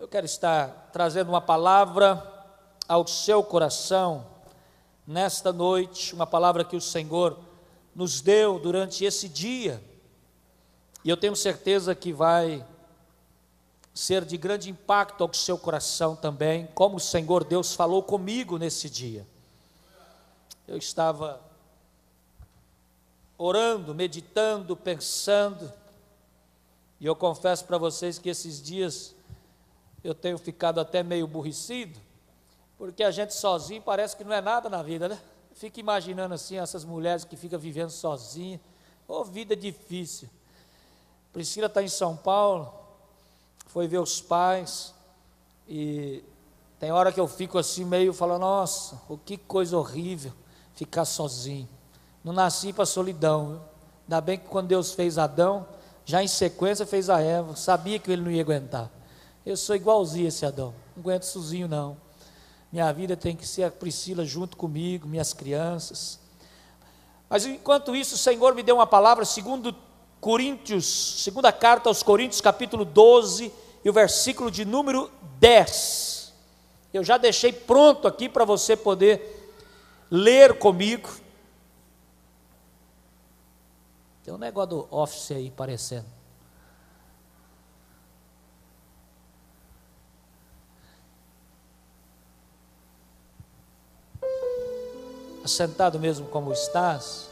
Eu quero estar trazendo uma palavra ao seu coração nesta noite, uma palavra que o Senhor nos deu durante esse dia. E eu tenho certeza que vai ser de grande impacto ao seu coração também, como o Senhor Deus falou comigo nesse dia. Eu estava orando, meditando, pensando, e eu confesso para vocês que esses dias eu tenho ficado até meio aborrecido, porque a gente sozinho parece que não é nada na vida, né? Fica imaginando assim essas mulheres que ficam vivendo sozinhas, ô oh, vida difícil. Priscila está em São Paulo, foi ver os pais, e tem hora que eu fico assim meio falando, nossa, o que coisa horrível ficar sozinho. Não nasci para solidão. Ainda bem que quando Deus fez Adão, já em sequência fez a Eva, sabia que ele não ia aguentar. Eu sou igualzinho esse Adão, não aguento sozinho não. Minha vida tem que ser a Priscila junto comigo, minhas crianças. Mas enquanto isso, o Senhor me deu uma palavra, segundo Coríntios, segunda carta aos Coríntios, capítulo 12, e o versículo de número 10. Eu já deixei pronto aqui para você poder ler comigo. Tem um negócio do office aí parecendo. Assentado mesmo como estás.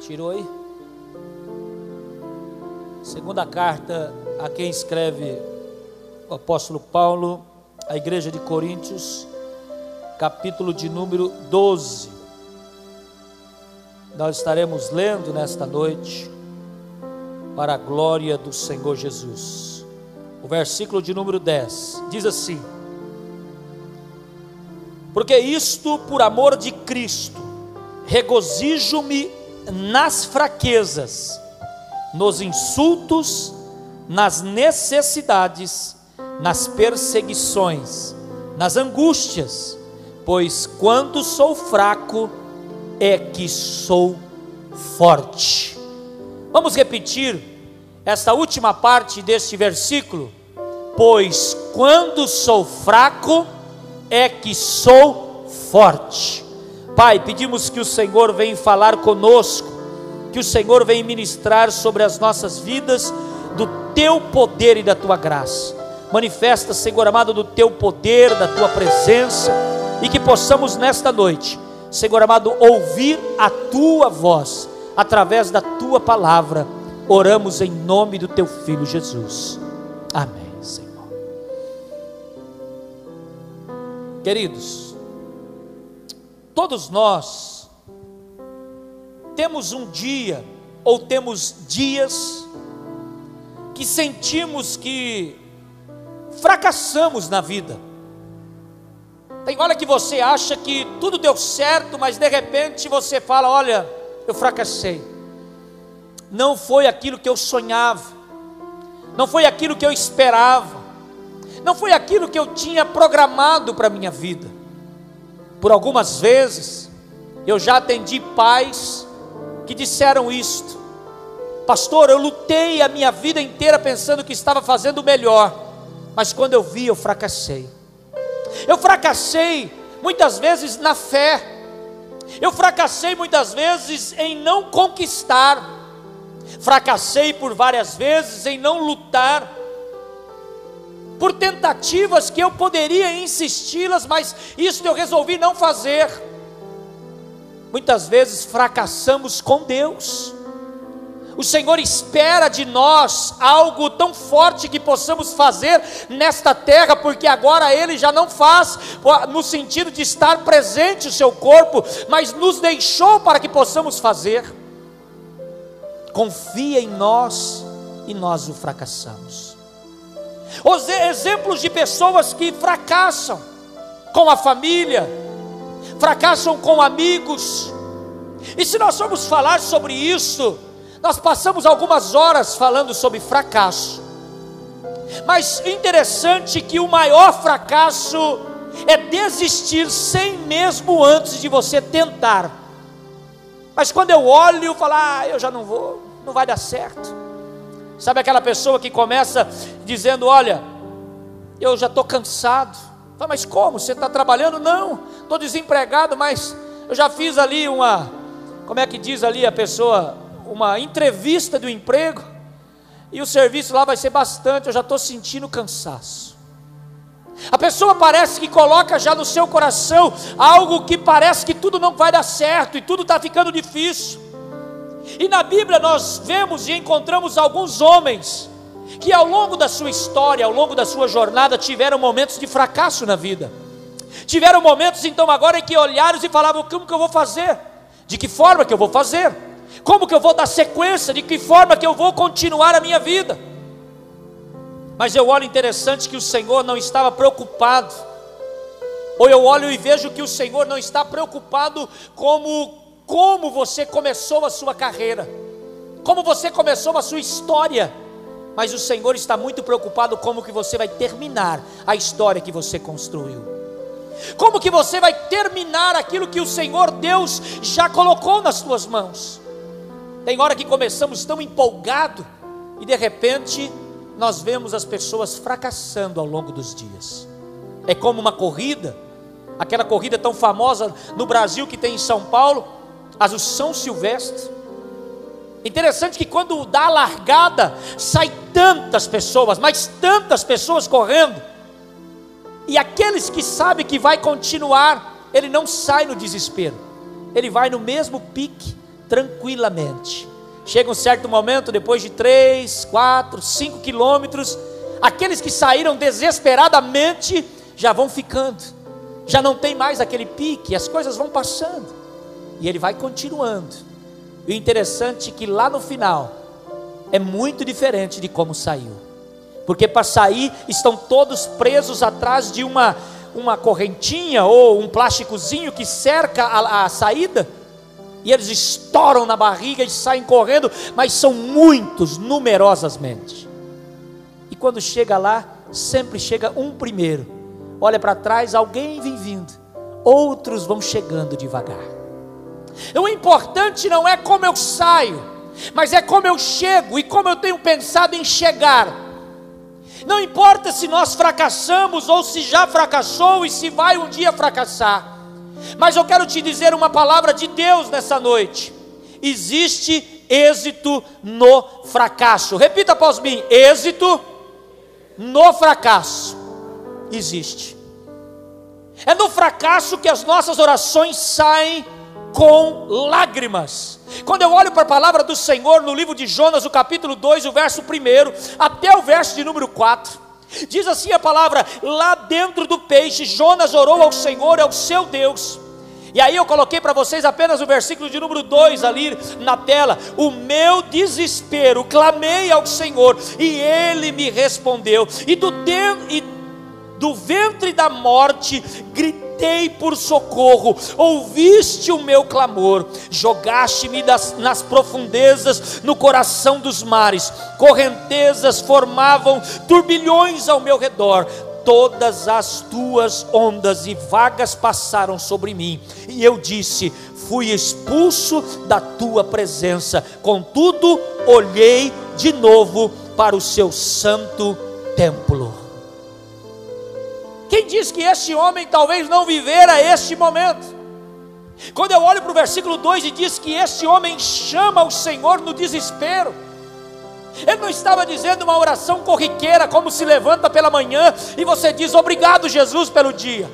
Tirou aí? Segunda carta a quem escreve o apóstolo Paulo, a igreja de Coríntios, capítulo de número 12. Nós estaremos lendo nesta noite, para a glória do Senhor Jesus. O versículo de número 10 diz assim: Porque isto por amor de Cristo, regozijo-me nas fraquezas, nos insultos, nas necessidades, nas perseguições, nas angústias, pois quando sou fraco é que sou forte. Vamos repetir esta última parte deste versículo? Pois quando sou fraco é que sou forte. Pai, pedimos que o Senhor venha falar conosco, que o Senhor venha ministrar sobre as nossas vidas do teu poder e da tua graça. Manifesta, Senhor amado, do teu poder, da tua presença, e que possamos nesta noite, Senhor amado, ouvir a tua voz através da tua palavra. Oramos em nome do teu filho Jesus. Amém, Queridos, Todos nós temos um dia, ou temos dias, que sentimos que fracassamos na vida. Tem hora que você acha que tudo deu certo, mas de repente você fala: Olha, eu fracassei. Não foi aquilo que eu sonhava, não foi aquilo que eu esperava, não foi aquilo que eu tinha programado para a minha vida. Por algumas vezes, eu já atendi pais que disseram isto: Pastor, eu lutei a minha vida inteira pensando que estava fazendo o melhor, mas quando eu vi, eu fracassei. Eu fracassei muitas vezes na fé, eu fracassei muitas vezes em não conquistar, fracassei por várias vezes em não lutar, por tentativas que eu poderia insisti-las, mas isso eu resolvi não fazer. Muitas vezes fracassamos com Deus. O Senhor espera de nós algo tão forte que possamos fazer nesta terra, porque agora Ele já não faz no sentido de estar presente o seu corpo, mas nos deixou para que possamos fazer. Confia em nós e nós o fracassamos. Os exemplos de pessoas que fracassam com a família, fracassam com amigos. E se nós formos falar sobre isso, nós passamos algumas horas falando sobre fracasso. Mas interessante que o maior fracasso é desistir sem mesmo antes de você tentar. Mas quando eu olho, eu falo, ah, eu já não vou, não vai dar certo. Sabe aquela pessoa que começa dizendo: Olha, eu já estou cansado. Fala, mas como? Você está trabalhando? Não, estou desempregado, mas eu já fiz ali uma, como é que diz ali a pessoa, uma entrevista do emprego, e o serviço lá vai ser bastante, eu já estou sentindo cansaço. A pessoa parece que coloca já no seu coração algo que parece que tudo não vai dar certo e tudo está ficando difícil. E na Bíblia nós vemos e encontramos alguns homens que ao longo da sua história, ao longo da sua jornada, tiveram momentos de fracasso na vida. Tiveram momentos então agora em que olharam e falavam: como que eu vou fazer? De que forma que eu vou fazer? Como que eu vou dar sequência? De que forma que eu vou continuar a minha vida? Mas eu olho interessante que o Senhor não estava preocupado. Ou eu olho e vejo que o Senhor não está preocupado como como você começou a sua carreira, como você começou a sua história, mas o Senhor está muito preocupado como que você vai terminar a história que você construiu. Como que você vai terminar aquilo que o Senhor Deus já colocou nas suas mãos? Tem hora que começamos tão empolgado e de repente nós vemos as pessoas fracassando ao longo dos dias. É como uma corrida, aquela corrida tão famosa no Brasil que tem em São Paulo, as do São Silvestre. Interessante que quando dá a largada, sai tantas pessoas, mas tantas pessoas correndo. E aqueles que sabem que vai continuar, ele não sai no desespero. Ele vai no mesmo pique, tranquilamente. Chega um certo momento, depois de três, quatro, cinco quilômetros, aqueles que saíram desesperadamente já vão ficando, já não tem mais aquele pique, as coisas vão passando e ele vai continuando. E o interessante é que lá no final é muito diferente de como saiu. Porque para sair estão todos presos atrás de uma uma correntinha ou um plásticozinho que cerca a, a saída. E eles estouram na barriga e saem correndo, mas são muitos, numerosamente. E quando chega lá, sempre chega um primeiro. Olha para trás, alguém vem vindo. Outros vão chegando devagar. O importante não é como eu saio, mas é como eu chego e como eu tenho pensado em chegar. Não importa se nós fracassamos ou se já fracassou e se vai um dia fracassar, mas eu quero te dizer uma palavra de Deus nessa noite: existe êxito no fracasso. Repita após mim: êxito no fracasso. Existe. É no fracasso que as nossas orações saem com lágrimas. Quando eu olho para a palavra do Senhor no livro de Jonas, o capítulo 2, o verso 1 até o verso de número 4, diz assim a palavra: lá dentro do peixe, Jonas orou ao Senhor, ao seu Deus. E aí eu coloquei para vocês apenas o versículo de número 2 ali na tela. O meu desespero, clamei ao Senhor e ele me respondeu. E do, e do ventre da morte gritei gritei por socorro, ouviste o meu clamor, jogaste-me nas profundezas, no coração dos mares, correntezas formavam turbilhões ao meu redor, todas as tuas ondas e vagas passaram sobre mim, e eu disse: Fui expulso da tua presença, contudo, olhei de novo para o seu santo templo. Quem diz que este homem talvez não vivera este momento? Quando eu olho para o versículo 2 e diz que este homem chama o Senhor no desespero, ele não estava dizendo uma oração corriqueira, como se levanta pela manhã e você diz: Obrigado, Jesus, pelo dia,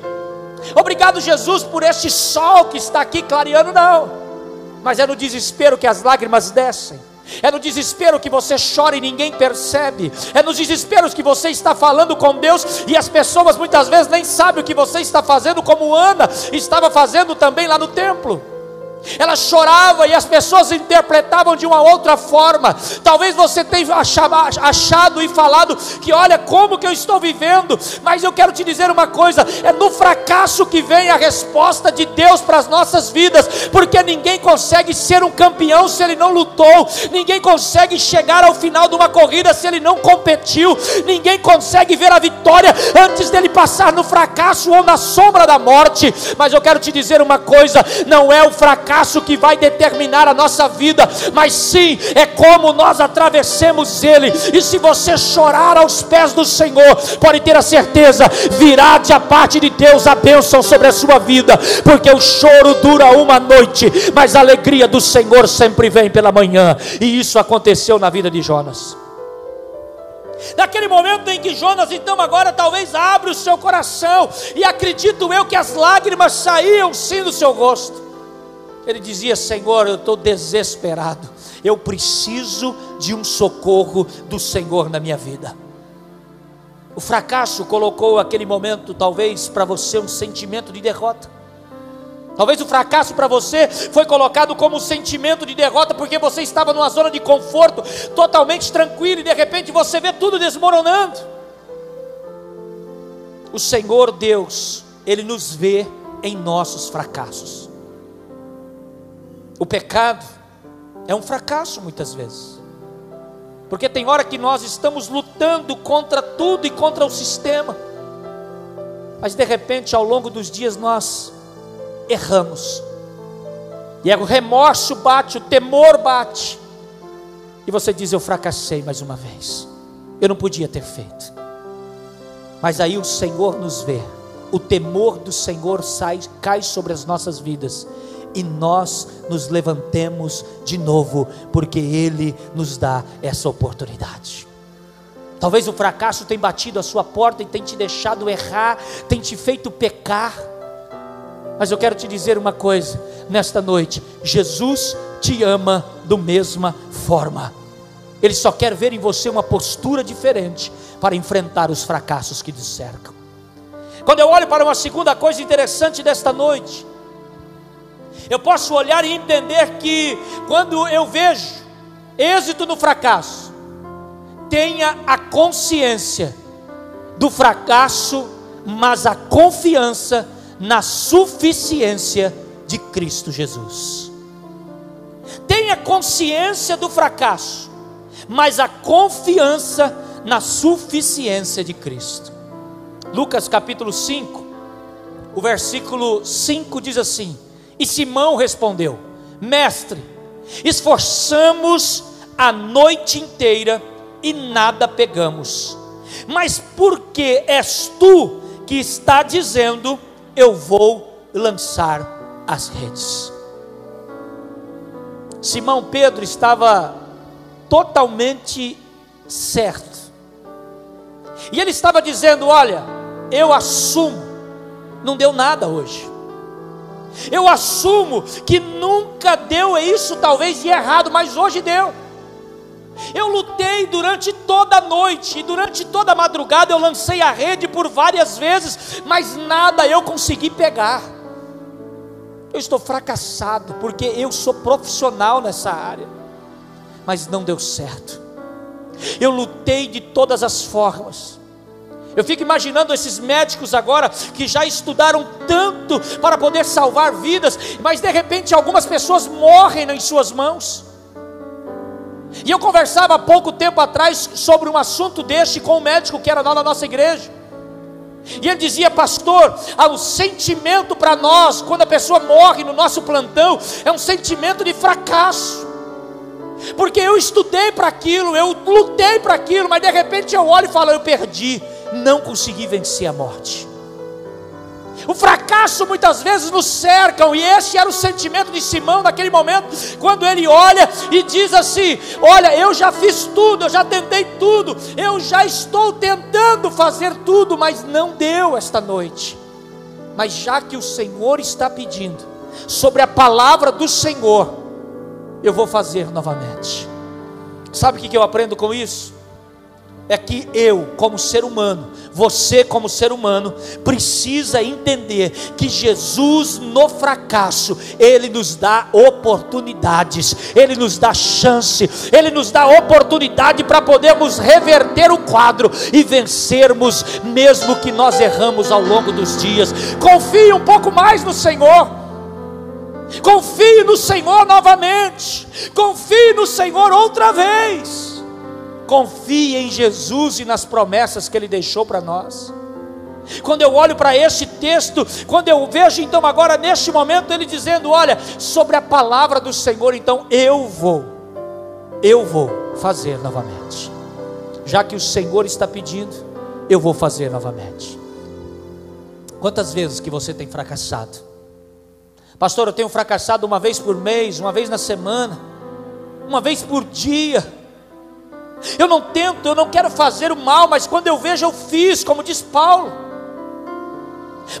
obrigado, Jesus, por este sol que está aqui clareando, não, mas é no desespero que as lágrimas descem é no desespero que você chora e ninguém percebe, é nos desesperos que você está falando com Deus e as pessoas muitas vezes nem sabem o que você está fazendo, como Ana estava fazendo também lá no templo. Ela chorava e as pessoas interpretavam de uma outra forma. Talvez você tenha achado e falado que, olha, como que eu estou vivendo, mas eu quero te dizer uma coisa: é no fracasso que vem a resposta de Deus para as nossas vidas, porque ninguém consegue ser um campeão se ele não lutou, ninguém consegue chegar ao final de uma corrida se ele não competiu, ninguém consegue ver a vitória antes dele passar no fracasso ou na sombra da morte. Mas eu quero te dizer uma coisa: não é o fracasso fracasso que vai determinar a nossa vida, mas sim é como nós atravessemos ele. E se você chorar aos pés do Senhor, pode ter a certeza, virá de a parte de Deus a bênção sobre a sua vida, porque o choro dura uma noite, mas a alegria do Senhor sempre vem pela manhã, e isso aconteceu na vida de Jonas. Naquele momento em que Jonas, então, agora talvez abre o seu coração, e acredito eu que as lágrimas saíam sim do seu rosto. Ele dizia: Senhor, eu estou desesperado, eu preciso de um socorro do Senhor na minha vida. O fracasso colocou aquele momento, talvez, para você um sentimento de derrota. Talvez o fracasso para você foi colocado como um sentimento de derrota, porque você estava numa zona de conforto, totalmente tranquilo, e de repente você vê tudo desmoronando. O Senhor Deus, Ele nos vê em nossos fracassos. O pecado é um fracasso muitas vezes. Porque tem hora que nós estamos lutando contra tudo e contra o sistema. Mas de repente, ao longo dos dias, nós erramos. E o remorso bate, o temor bate. E você diz: Eu fracassei mais uma vez. Eu não podia ter feito. Mas aí o Senhor nos vê. O temor do Senhor sai, cai sobre as nossas vidas e nós nos levantemos de novo, porque Ele nos dá essa oportunidade. Talvez o fracasso tenha batido a sua porta e tenha te deixado errar, tenha te feito pecar. Mas eu quero te dizer uma coisa nesta noite: Jesus te ama do mesma forma. Ele só quer ver em você uma postura diferente para enfrentar os fracassos que te cercam. Quando eu olho para uma segunda coisa interessante desta noite, eu posso olhar e entender que quando eu vejo êxito no fracasso, tenha a consciência do fracasso, mas a confiança na suficiência de Cristo Jesus. Tenha consciência do fracasso, mas a confiança na suficiência de Cristo. Lucas capítulo 5, o versículo 5 diz assim: e Simão respondeu: Mestre, esforçamos a noite inteira e nada pegamos. Mas por que és tu que está dizendo: Eu vou lançar as redes? Simão Pedro estava totalmente certo. E ele estava dizendo: Olha, eu assumo, não deu nada hoje. Eu assumo que nunca deu isso, talvez e errado, mas hoje deu. Eu lutei durante toda a noite e durante toda a madrugada eu lancei a rede por várias vezes, mas nada eu consegui pegar. Eu estou fracassado porque eu sou profissional nessa área, mas não deu certo. Eu lutei de todas as formas. Eu fico imaginando esses médicos agora que já estudaram tanto para poder salvar vidas, mas de repente algumas pessoas morrem em suas mãos. E eu conversava há pouco tempo atrás sobre um assunto deste com um médico que era lá na nossa igreja. E ele dizia, pastor, um sentimento para nós, quando a pessoa morre no nosso plantão, é um sentimento de fracasso. Porque eu estudei para aquilo, eu lutei para aquilo, mas de repente eu olho e falo, eu perdi não consegui vencer a morte. O fracasso muitas vezes nos cercam, e esse era o sentimento de Simão naquele momento, quando ele olha e diz assim: Olha, eu já fiz tudo, eu já tentei tudo, eu já estou tentando fazer tudo, mas não deu esta noite. Mas já que o Senhor está pedindo, sobre a palavra do Senhor, eu vou fazer novamente. Sabe o que eu aprendo com isso? É que eu, como ser humano, você, como ser humano, precisa entender que Jesus, no fracasso, Ele nos dá oportunidades, Ele nos dá chance, Ele nos dá oportunidade para podermos reverter o quadro e vencermos, mesmo que nós erramos ao longo dos dias. Confie um pouco mais no Senhor. Confie no Senhor novamente. Confie no Senhor outra vez confie em Jesus e nas promessas que Ele deixou para nós. Quando eu olho para este texto, quando eu vejo então agora neste momento ele dizendo: Olha, sobre a palavra do Senhor, então eu vou, eu vou fazer novamente. Já que o Senhor está pedindo, eu vou fazer novamente. Quantas vezes que você tem fracassado? Pastor, eu tenho fracassado uma vez por mês, uma vez na semana, uma vez por dia. Eu não tento, eu não quero fazer o mal, mas quando eu vejo, eu fiz, como diz Paulo.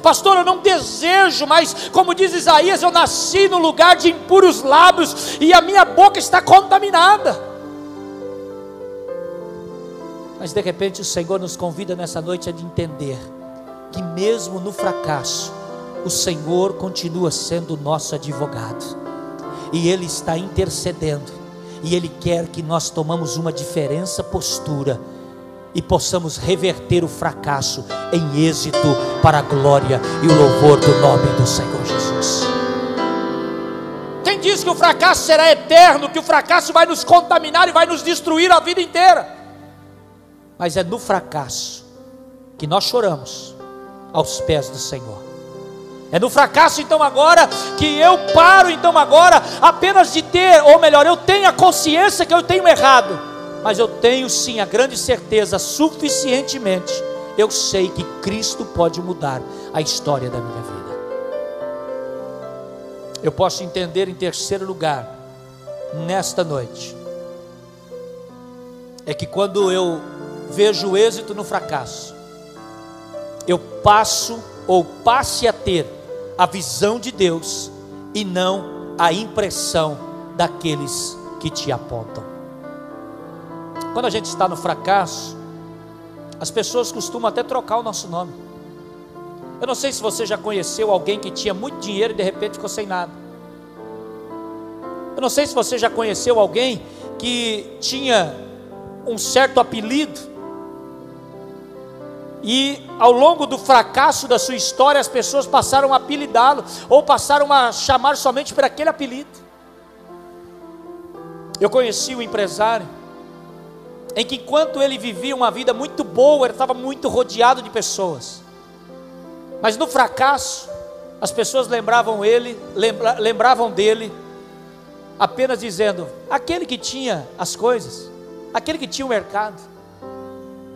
Pastor, eu não desejo, mas como diz Isaías, eu nasci no lugar de impuros lábios e a minha boca está contaminada. Mas de repente o Senhor nos convida nessa noite a de entender que mesmo no fracasso, o Senhor continua sendo nosso advogado. E ele está intercedendo. E ele quer que nós tomamos uma diferença postura e possamos reverter o fracasso em êxito para a glória e o louvor do nome do Senhor Jesus. Quem diz que o fracasso será eterno, que o fracasso vai nos contaminar e vai nos destruir a vida inteira? Mas é no fracasso que nós choramos aos pés do Senhor. É no fracasso então agora que eu paro então agora apenas de ter, ou melhor, eu tenho a consciência que eu tenho errado mas eu tenho sim a grande certeza, suficientemente, eu sei que Cristo pode mudar a história da minha vida. Eu posso entender em terceiro lugar, nesta noite, é que quando eu vejo o êxito no fracasso, eu passo ou passe a ter a visão de Deus e não a impressão daqueles que te apontam. Quando a gente está no fracasso, as pessoas costumam até trocar o nosso nome. Eu não sei se você já conheceu alguém que tinha muito dinheiro e de repente ficou sem nada. Eu não sei se você já conheceu alguém que tinha um certo apelido e ao longo do fracasso da sua história as pessoas passaram a apelidá-lo ou passaram a chamar somente por aquele apelido. Eu conheci um empresário em que enquanto ele vivia uma vida muito boa, ele estava muito rodeado de pessoas. Mas no fracasso, as pessoas lembravam ele, lembra, lembravam dele, apenas dizendo: aquele que tinha as coisas, aquele que tinha o mercado,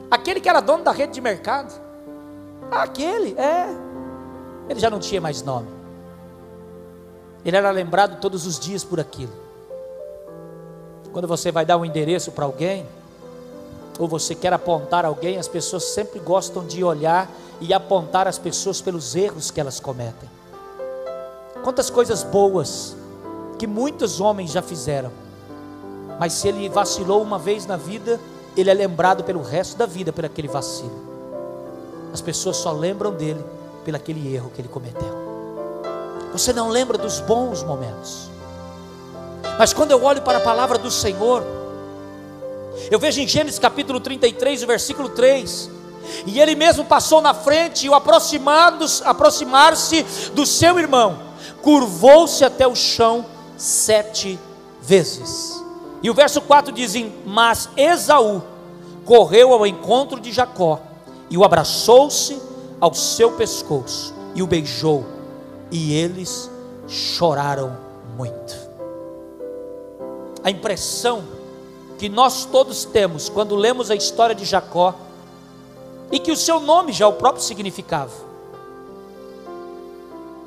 aquele que era dono da rede de mercado, aquele, é. Ele já não tinha mais nome. Ele era lembrado todos os dias por aquilo. Quando você vai dar um endereço para alguém, ou você quer apontar alguém, as pessoas sempre gostam de olhar e apontar as pessoas pelos erros que elas cometem. Quantas coisas boas que muitos homens já fizeram, mas se ele vacilou uma vez na vida, ele é lembrado pelo resto da vida por aquele vacilo. As pessoas só lembram dele pelo aquele erro que ele cometeu. Você não lembra dos bons momentos. Mas quando eu olho para a palavra do Senhor, eu vejo em Gênesis capítulo 33, o versículo 3. E ele mesmo passou na frente e o aproximar-se do seu irmão, curvou-se até o chão sete vezes. E o verso 4 diz: Mas Esaú correu ao encontro de Jacó e o abraçou-se ao seu pescoço e o beijou, e eles choraram muito. A impressão que nós todos temos quando lemos a história de Jacó e que o seu nome já o próprio significava.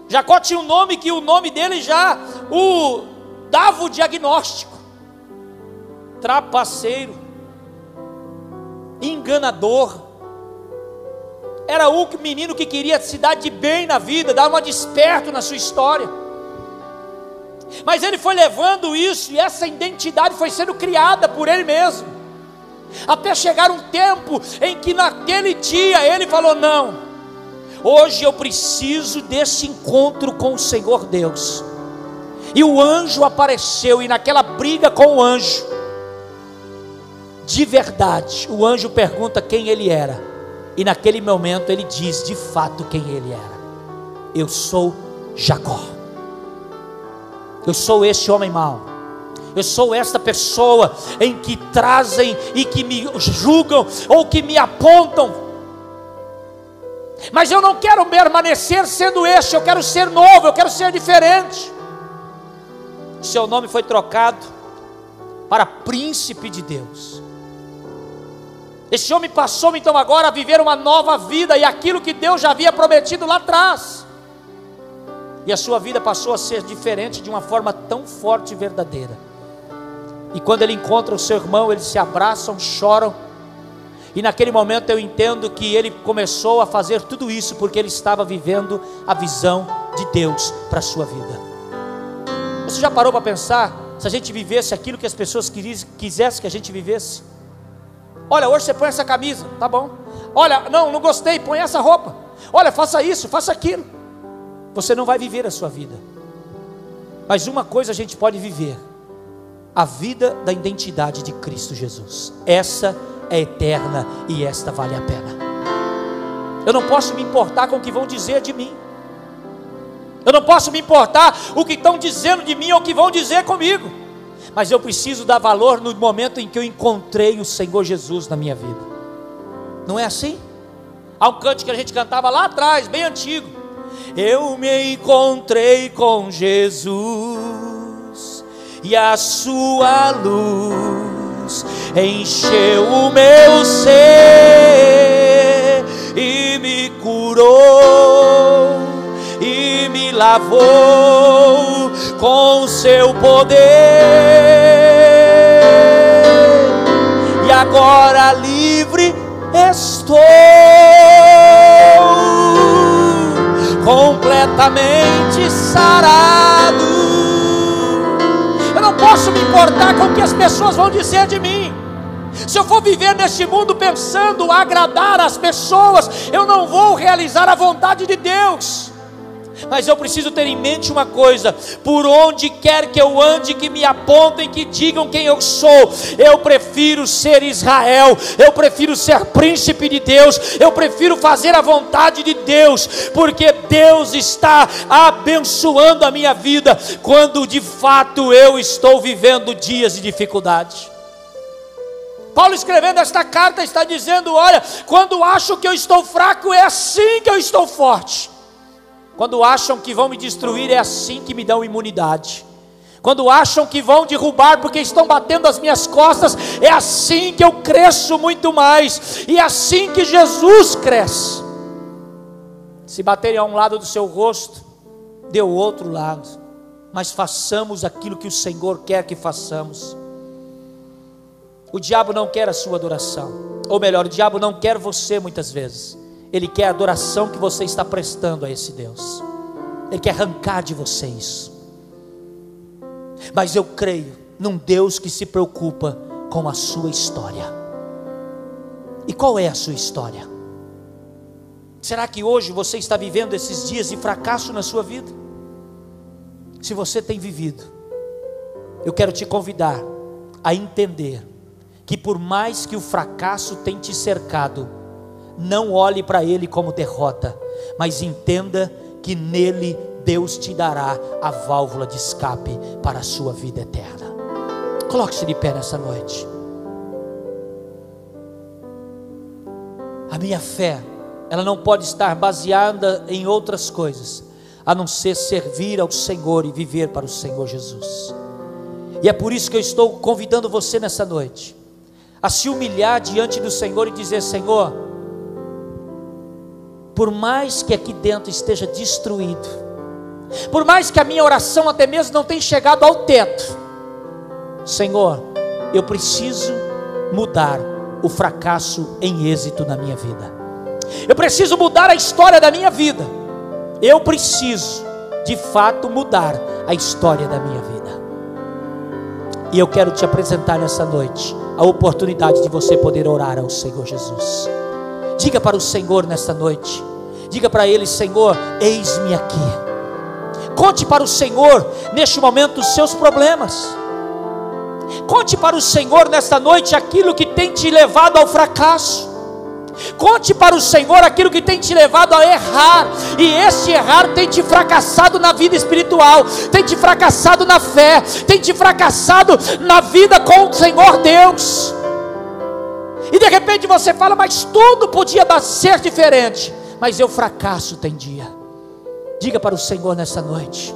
Jacó tinha um nome que o nome dele já o dava o diagnóstico: trapaceiro, enganador. Era o menino que queria se dar de bem na vida, dar uma desperto na sua história. Mas ele foi levando isso e essa identidade foi sendo criada por ele mesmo. Até chegar um tempo em que naquele dia ele falou: Não, hoje eu preciso desse encontro com o Senhor Deus. E o anjo apareceu, e naquela briga com o anjo, de verdade, o anjo pergunta quem ele era, e naquele momento ele diz de fato quem ele era: Eu sou Jacó. Eu sou esse homem mau. Eu sou esta pessoa em que trazem e que me julgam ou que me apontam. Mas eu não quero permanecer sendo este, eu quero ser novo, eu quero ser diferente. Seu nome foi trocado para príncipe de Deus. Esse homem passou então agora a viver uma nova vida e aquilo que Deus já havia prometido lá atrás. E a sua vida passou a ser diferente de uma forma tão forte e verdadeira. E quando ele encontra o seu irmão, eles se abraçam, choram. E naquele momento eu entendo que ele começou a fazer tudo isso porque ele estava vivendo a visão de Deus para a sua vida. Você já parou para pensar se a gente vivesse aquilo que as pessoas quisessem que a gente vivesse? Olha, hoje você põe essa camisa, tá bom. Olha, não, não gostei, põe essa roupa. Olha, faça isso, faça aquilo. Você não vai viver a sua vida. Mas uma coisa a gente pode viver: a vida da identidade de Cristo Jesus. Essa é eterna e esta vale a pena. Eu não posso me importar com o que vão dizer de mim. Eu não posso me importar o que estão dizendo de mim ou o que vão dizer comigo mas eu preciso dar valor no momento em que eu encontrei o Senhor Jesus na minha vida. Não é assim? Há um canto que a gente cantava lá atrás, bem antigo. Eu me encontrei com Jesus e a sua luz encheu o meu ser e me curou e me lavou com seu poder agora livre estou, completamente sarado. Eu não posso me importar com o que as pessoas vão dizer de mim. Se eu for viver neste mundo pensando agradar as pessoas, eu não vou realizar a vontade de Deus. Mas eu preciso ter em mente uma coisa: por onde quer que eu ande, que me apontem, que digam quem eu sou, eu prefiro ser Israel, eu prefiro ser príncipe de Deus, eu prefiro fazer a vontade de Deus, porque Deus está abençoando a minha vida, quando de fato eu estou vivendo dias de dificuldade. Paulo escrevendo esta carta está dizendo: olha, quando acho que eu estou fraco, é assim que eu estou forte. Quando acham que vão me destruir, é assim que me dão imunidade. Quando acham que vão derrubar porque estão batendo as minhas costas, é assim que eu cresço muito mais, e é assim que Jesus cresce. Se baterem a um lado do seu rosto, dê o outro lado, mas façamos aquilo que o Senhor quer que façamos. O diabo não quer a sua adoração, ou melhor, o diabo não quer você muitas vezes. Ele quer a adoração que você está prestando a esse Deus. Ele quer arrancar de você isso. Mas eu creio num Deus que se preocupa com a sua história. E qual é a sua história? Será que hoje você está vivendo esses dias de fracasso na sua vida? Se você tem vivido, eu quero te convidar a entender que por mais que o fracasso tenha te cercado, não olhe para ele como derrota, mas entenda que nele Deus te dará a válvula de escape para a sua vida eterna. Coloque-se de pé nessa noite. A minha fé, ela não pode estar baseada em outras coisas, a não ser servir ao Senhor e viver para o Senhor Jesus. E é por isso que eu estou convidando você nessa noite a se humilhar diante do Senhor e dizer: Senhor, por mais que aqui dentro esteja destruído, por mais que a minha oração até mesmo não tenha chegado ao teto, Senhor, eu preciso mudar o fracasso em êxito na minha vida. Eu preciso mudar a história da minha vida. Eu preciso, de fato, mudar a história da minha vida. E eu quero te apresentar nessa noite a oportunidade de você poder orar ao Senhor Jesus. Diga para o Senhor nesta noite. Diga para Ele: Senhor, eis-me aqui. Conte para o Senhor neste momento os seus problemas. Conte para o Senhor nesta noite aquilo que tem te levado ao fracasso. Conte para o Senhor aquilo que tem te levado a errar, e esse errar tem te fracassado na vida espiritual, tem te fracassado na fé, tem te fracassado na vida com o Senhor Deus. E de repente você fala, mas tudo podia ser diferente. mas eu fracasso tem dia. Diga para o Senhor nessa noite,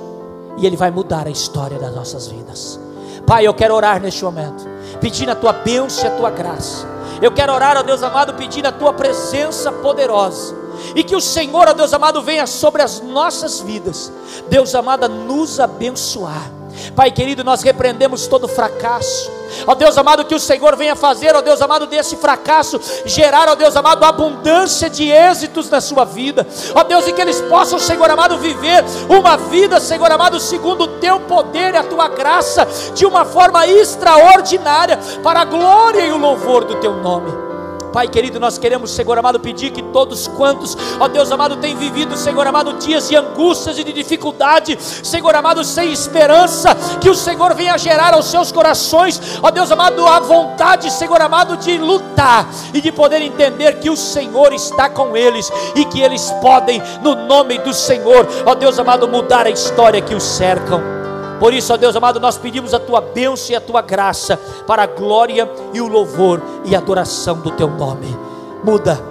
e Ele vai mudar a história das nossas vidas. Pai, eu quero orar neste momento, pedindo a tua bênção e a tua graça. Eu quero orar, ó Deus amado, pedindo a tua presença poderosa. E que o Senhor, ó Deus amado, venha sobre as nossas vidas. Deus amado, nos abençoar Pai querido, nós repreendemos todo fracasso. Ó Deus amado, que o Senhor venha fazer, ó Deus amado, desse fracasso gerar, ó Deus amado, abundância de êxitos na sua vida. Ó Deus, e que eles possam, Senhor amado, viver uma vida, Senhor amado, segundo o teu poder e a tua graça, de uma forma extraordinária, para a glória e o louvor do teu nome. Pai querido, nós queremos, Senhor amado, pedir que todos quantos, ó Deus amado, têm vivido, Senhor amado, dias de angústias e de dificuldade, Senhor amado, sem esperança, que o Senhor venha gerar aos seus corações, ó Deus amado, a vontade, Senhor amado, de lutar e de poder entender que o Senhor está com eles e que eles podem, no nome do Senhor, ó Deus amado, mudar a história que os cercam. Por isso, ó Deus amado, nós pedimos a tua bênção e a tua graça para a glória e o louvor e adoração do teu nome. Muda,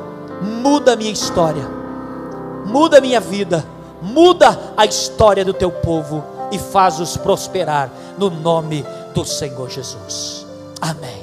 muda a minha história, muda a minha vida, muda a história do teu povo e faz-os prosperar no nome do Senhor Jesus. Amém.